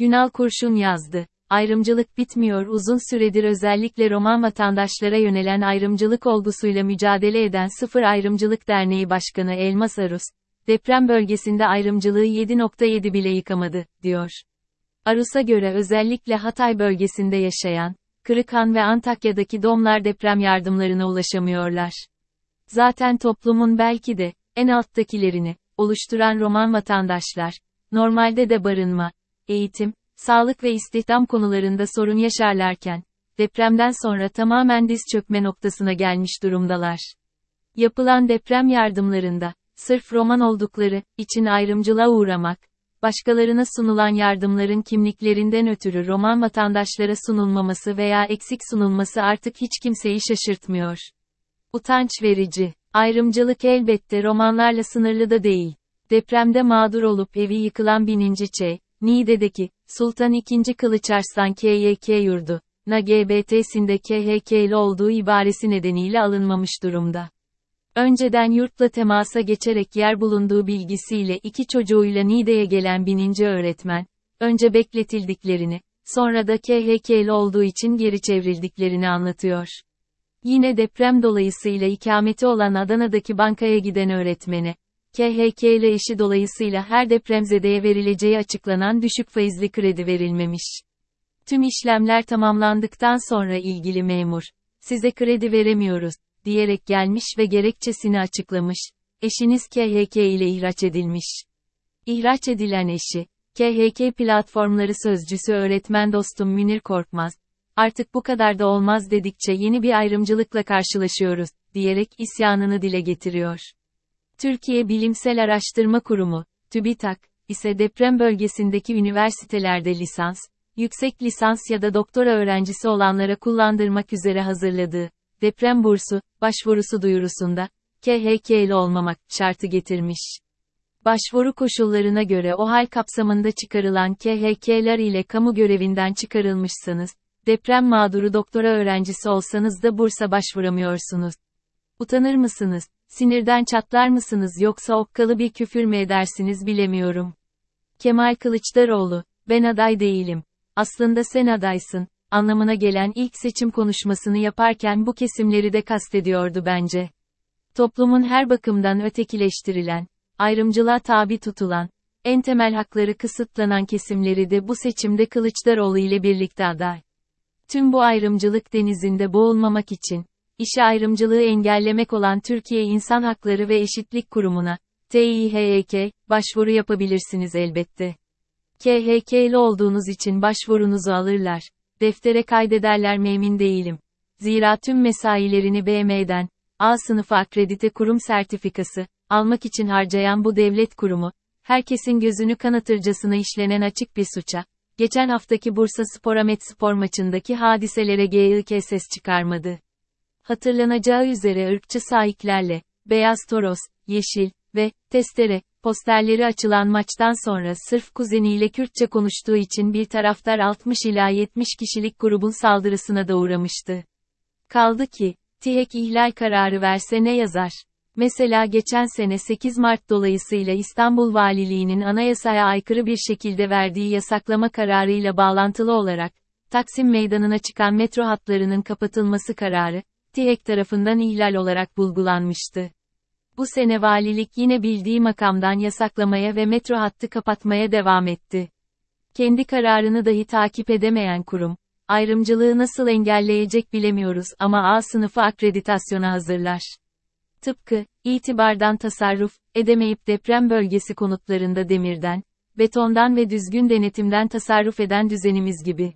Günal Kurşun yazdı. Ayrımcılık bitmiyor uzun süredir özellikle Roman vatandaşlara yönelen ayrımcılık olgusuyla mücadele eden Sıfır Ayrımcılık Derneği Başkanı Elmas Arus, deprem bölgesinde ayrımcılığı 7.7 bile yıkamadı, diyor. Arus'a göre özellikle Hatay bölgesinde yaşayan, Kırıkhan ve Antakya'daki domlar deprem yardımlarına ulaşamıyorlar. Zaten toplumun belki de, en alttakilerini, oluşturan Roman vatandaşlar, normalde de barınma, eğitim, sağlık ve istihdam konularında sorun yaşarlarken, depremden sonra tamamen diz çökme noktasına gelmiş durumdalar. Yapılan deprem yardımlarında, sırf roman oldukları için ayrımcılığa uğramak, başkalarına sunulan yardımların kimliklerinden ötürü roman vatandaşlara sunulmaması veya eksik sunulması artık hiç kimseyi şaşırtmıyor. Utanç verici. Ayrımcılık elbette romanlarla sınırlı da değil. Depremde mağdur olup evi yıkılan bininci Ç, Niğde'deki, Sultan II. Kılıçarslan KYK yurdu, NGBT'sinde KHK'li olduğu ibaresi nedeniyle alınmamış durumda. Önceden yurtla temasa geçerek yer bulunduğu bilgisiyle iki çocuğuyla Niğde'ye gelen bininci öğretmen, önce bekletildiklerini, sonra da KHK'li olduğu için geri çevrildiklerini anlatıyor. Yine deprem dolayısıyla ikameti olan Adana'daki bankaya giden öğretmene, KHK ile eşi dolayısıyla her depremzedeye verileceği açıklanan düşük faizli kredi verilmemiş. Tüm işlemler tamamlandıktan sonra ilgili memur, size kredi veremiyoruz, diyerek gelmiş ve gerekçesini açıklamış. Eşiniz KHK ile ihraç edilmiş. İhraç edilen eşi, KHK platformları sözcüsü öğretmen dostum Münir Korkmaz, artık bu kadar da olmaz dedikçe yeni bir ayrımcılıkla karşılaşıyoruz, diyerek isyanını dile getiriyor. Türkiye Bilimsel Araştırma Kurumu, TÜBİTAK, ise deprem bölgesindeki üniversitelerde lisans, yüksek lisans ya da doktora öğrencisi olanlara kullandırmak üzere hazırladığı, deprem bursu, başvurusu duyurusunda, KHK'li olmamak şartı getirmiş. Başvuru koşullarına göre o hal kapsamında çıkarılan KHK'ler ile kamu görevinden çıkarılmışsanız, deprem mağduru doktora öğrencisi olsanız da bursa başvuramıyorsunuz. Utanır mısınız? Sinirden çatlar mısınız yoksa okkalı bir küfür mü edersiniz bilemiyorum. Kemal Kılıçdaroğlu, ben aday değilim. Aslında sen adaysın, anlamına gelen ilk seçim konuşmasını yaparken bu kesimleri de kastediyordu bence. Toplumun her bakımdan ötekileştirilen, ayrımcılığa tabi tutulan, en temel hakları kısıtlanan kesimleri de bu seçimde Kılıçdaroğlu ile birlikte aday. Tüm bu ayrımcılık denizinde boğulmamak için, işe ayrımcılığı engellemek olan Türkiye İnsan Hakları ve Eşitlik Kurumu'na, TİHK, başvuru yapabilirsiniz elbette. KHK'li olduğunuz için başvurunuzu alırlar. Deftere kaydederler mi emin değilim. Zira tüm mesailerini BM'den, A sınıfı akredite kurum sertifikası, almak için harcayan bu devlet kurumu, herkesin gözünü kanatırcasına işlenen açık bir suça, geçen haftaki Bursa Sporamet spor maçındaki hadiselere GİK ses çıkarmadı. Hatırlanacağı üzere ırkçı sahiplerle, beyaz toros, yeşil ve testere posterleri açılan maçtan sonra sırf kuzeniyle Kürtçe konuştuğu için bir taraftar 60 ila 70 kişilik grubun saldırısına da uğramıştı. Kaldı ki, TİHEK ihlal kararı verse ne yazar? Mesela geçen sene 8 Mart dolayısıyla İstanbul Valiliği'nin anayasaya aykırı bir şekilde verdiği yasaklama kararıyla bağlantılı olarak, Taksim Meydanı'na çıkan metro hatlarının kapatılması kararı, TİHEK tarafından ihlal olarak bulgulanmıştı. Bu sene valilik yine bildiği makamdan yasaklamaya ve metro hattı kapatmaya devam etti. Kendi kararını dahi takip edemeyen kurum, ayrımcılığı nasıl engelleyecek bilemiyoruz ama A sınıfı akreditasyona hazırlar. Tıpkı, itibardan tasarruf, edemeyip deprem bölgesi konutlarında demirden, betondan ve düzgün denetimden tasarruf eden düzenimiz gibi.